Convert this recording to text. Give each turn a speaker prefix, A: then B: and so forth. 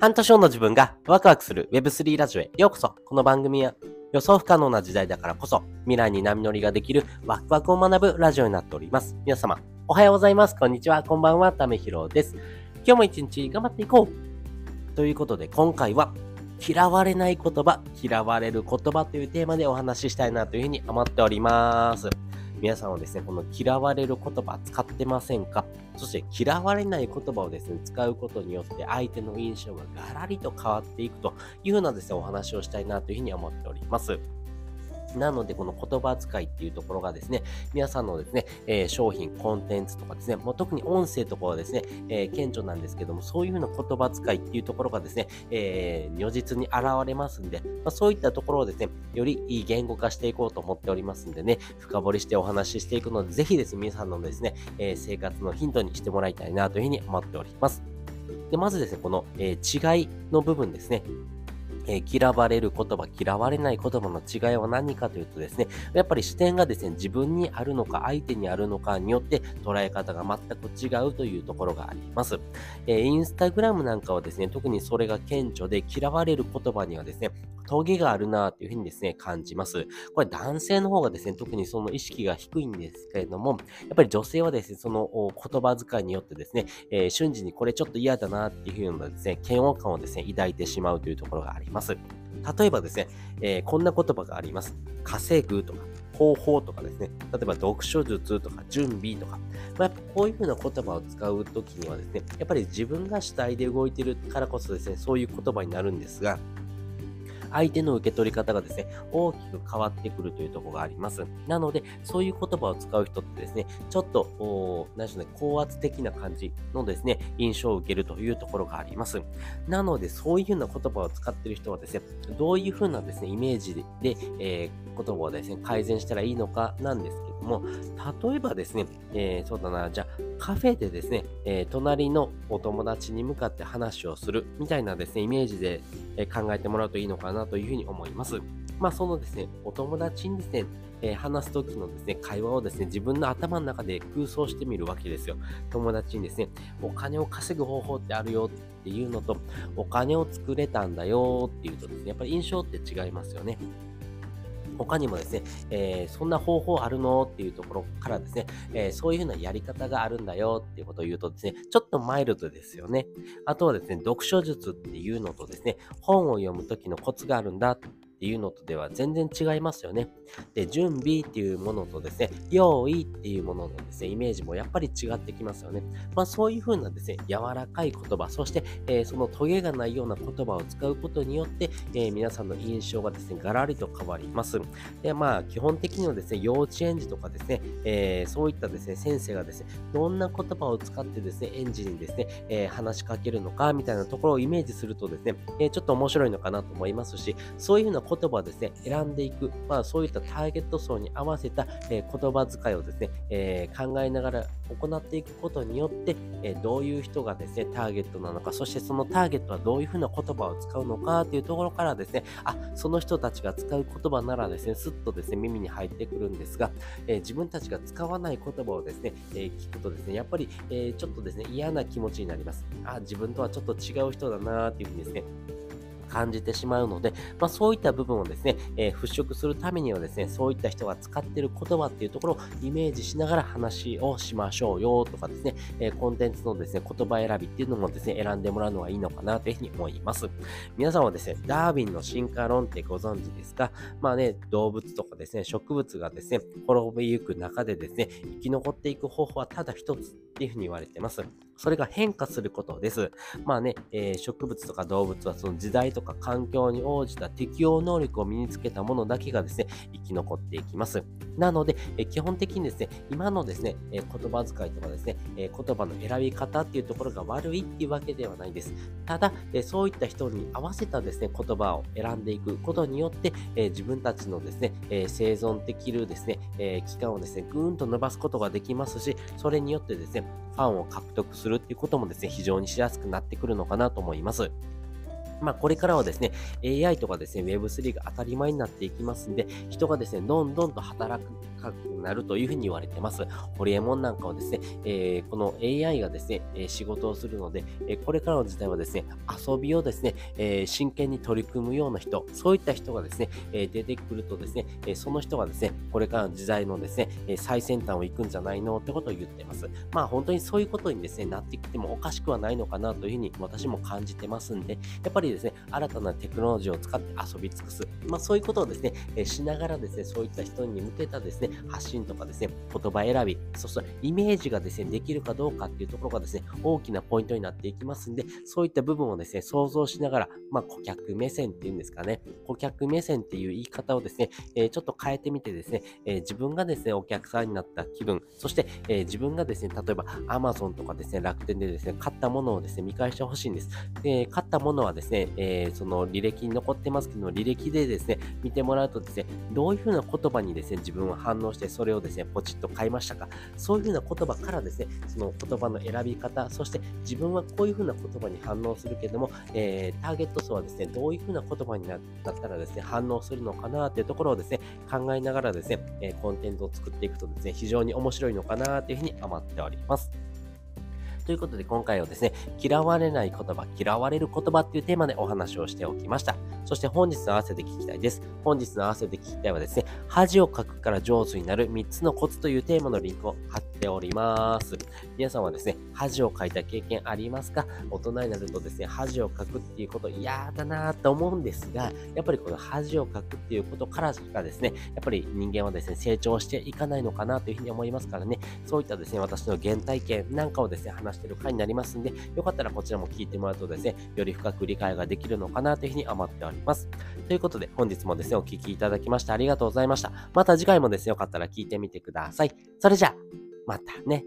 A: 半年後の自分がワクワクする Web3 ラジオへようこそ。この番組は予想不可能な時代だからこそ未来に波乗りができるワクワクを学ぶラジオになっております。皆様、おはようございます。こんにちは。こんばんは。ためひろです。今日も一日頑張っていこう。ということで今回は嫌われない言葉、嫌われる言葉というテーマでお話ししたいなというふうに思っております。皆さんはですね、この嫌われる言葉使ってませんか？そして嫌われない言葉をですね、使うことによって相手の印象がガラリと変わっていくというようなですね、お話をしたいなというふうに思っております。なので、この言葉遣いっていうところがですね、皆さんのですね、えー、商品、コンテンツとかですね、もう特に音声とかはですね、えー、顕著なんですけども、そういうふうな言葉遣いっていうところがですね、えー、如実に現れますんで、まあ、そういったところをですね、よりいい言語化していこうと思っておりますんでね、深掘りしてお話ししていくので、ぜひですね、皆さんのですね、え生活のヒントにしてもらいたいなというふうに思っております。で、まずですね、この、え違いの部分ですね。え、嫌われる言葉、嫌われない言葉の違いは何かというとですね、やっぱり視点がですね、自分にあるのか相手にあるのかによって捉え方が全く違うというところがあります。えー、インスタグラムなんかはですね、特にそれが顕著で嫌われる言葉にはですね、トゲがあるなというふうにですね、感じます。これ男性の方がですね、特にその意識が低いんですけれども、やっぱり女性はですね、その言葉遣いによってですね、えー、瞬時にこれちょっと嫌だなっていうようなですね、嫌悪感をですね、抱いてしまうというところがあります。ます。例えばですね、えー、こんな言葉があります。稼ぐとか、方法とかですね、例えば読書術とか準備とか、まあ、こういうふうな言葉を使うときにはですね、やっぱり自分が主体で動いてるからこそですね、そういう言葉になるんですが、相手の受け取り方がですね、大きく変わってくるというところがあります。なので、そういう言葉を使う人ってですね、ちょっと、お何でしょうね、高圧的な感じのですね、印象を受けるというところがあります。なので、そういうふうな言葉を使ってる人はですね、どういうふうなですね、イメージで、でえー、言葉をですね、改善したらいいのかなんですけども、例えばですね、えー、そうだな、じゃあ、カフェでですね、えー、隣のお友達に向かって話をするみたいなですね、イメージで、考えてもらうといいのかなというふうに思います。まあ、そのですね、お友達にですね、えー、話すときのですね、会話をですね、自分の頭の中で空想してみるわけですよ。友達にですね、お金を稼ぐ方法ってあるよっていうのと、お金を作れたんだよっていうとですね、やっぱり印象って違いますよね。他にもですね、えー、そんな方法あるの？っていうところからですね、えー、そういうふうなやり方があるんだよっていうことを言うとですね、ちょっとマイルドですよね。あとはですね、読書術っていうのとですね、本を読む時のコツがあるんだっていうのとでは全然違いますよね。で、準備っていうものとですね、用意っていうもののですね、イメージもやっぱり違ってきますよね。まあそういう風なですね、柔らかい言葉、そして、えー、そのトゲがないような言葉を使うことによって、えー、皆さんの印象がですね、ガラリと変わります。で、まあ基本的にはですね、幼稚園児とかですね、えー、そういったですね、先生がですね、どんな言葉を使ってですね、園児にですね、え話しかけるのかみたいなところをイメージするとですね、えちょっと面白いのかなと思いますし、そういう風な言葉をですね、選んでいく、まあ、そういったターゲット層に合わせた、えー、言葉遣いをですね、えー、考えながら行っていくことによって、えー、どういう人がですね、ターゲットなのか、そしてそのターゲットはどういうふうな言葉を使うのかというところからですね、あ、その人たちが使う言葉ならですね、すっとですね、耳に入ってくるんですが、え自分たちが使わない言葉をですね、え聞くとですね、やっぱり、えちょっとですね、嫌な気持ちになります。あ、自分とはちょっと違う人だなーっていうふうにですね、感じてしまうので、まあ、そういった部分をですね、えー、払拭するためにはですね、そういった人が使っている言葉っていうところをイメージしながら話をしましょうよとかですね、えー、コンテンツのですね、言葉選びっていうのもですね、選んでもらうのがいいのかなというふうに思います。皆さんはですね、ダーウィンの進化論ってご存知ですか？まあね、動物とかですね、植物がですね、滅びゆく中でですね、生き残っていく方法はただ一つっていうふうに言われてます。それが変化することです。まあね、えー、植物とか動物はその時代とか環境に応じた適応能力を身につけたものだけがですね、生き残っていきます。なので、え基本的にですね、今のですね、え言葉遣いとかですね、え言葉の選び方っていうところが悪いっていうわけではないです。ただ、えそういった人に合わせたですね、言葉を選んでいくことによって、え自分たちのですね、え生存できるですね、え期間をですね、ぐーんと伸ばすことができますし、それによってですね、ファンを獲得するするっていうこともですね、非常にしやすくなってくるのかなと思います。まあ、これからはですね、AI とかですね、Web3 が当たり前になっていきますんで、人がですね、どんどんと働く高くなるというふうに言われてます。ホリエモンなんかはですね、えー、この AI がですね、え仕事をするので、えこれからの時代はですね、遊びをですね、え真剣に取り組むような人、そういった人がですね、え出てくるとですね、えその人がですね、これからの時代のですね、え最先端を行くんじゃないのってことを言ってます。まあ本当にそういうことにですね、なってきてもおかしくはないのかなというふうに私も感じてますんで、やっぱりですね、新たなテクノロジーを使って遊び尽くす。まあそういうことをですね、えしながらですね、そういった人に向けたですね、発信とかですね、言葉選び、そしてイメージがですね、できるかどうかっていうところがですね、大きなポイントになっていきますんで、そういった部分をですね、想像しながら、まあ顧客目線っていうんですかね、顧客目線っていう言い方をですね、えー、ちょっと変えてみてですね、えー、自分がですね、お客さんになった気分、そして、えー、自分がですね、例えば Amazon とかですね、楽天でですね、買ったものをですね、見返してほしいんです。で、買ったものはですね、えその履歴に残ってますけど、履歴でですね、見てもらうとですね、どういうふうな言葉にですね、自分は反反応して、それをですね、ポチッと買いましたか？そういうふうな言葉からですね、その言葉の選び方、そして自分はこういうふうな言葉に反応するけども、えー、ターゲット層はですね、どういうふうな言葉になったらですね、反応するのかなっていうところをですね、考えながらですね、え、コンテンツを作っていくとですね、非常に面白いのかなというふうに思っております。ということで今回はですね、嫌われない言葉、嫌われる言葉っていうテーマでお話をしておきました。そして本日の合わせて聞きたいです。本日の合わせて聞きたいはですね、恥をかくから上手になる3つのコツというテーマのリンクを貼っっております。皆さんはですね、恥をかいた経験ありますか？大人になるとですね、恥をかくっていうこと嫌だなと思うんですが、やっぱりこの恥をかくっていうことからしかですね、やっぱり人間はですね、成長していかないのかなというふうに思いますからね、そういったですね、私の原体験なんかをですね、話してる回になりますんで、よかったらこちらも聞いてもらうとですね、より深く理解ができるのかなというふうに思っております。ということで、本日もですね、お聴きいただきましてありがとうございました。また次回もですね、よかったら聞いてみてください。それじゃあ、またね。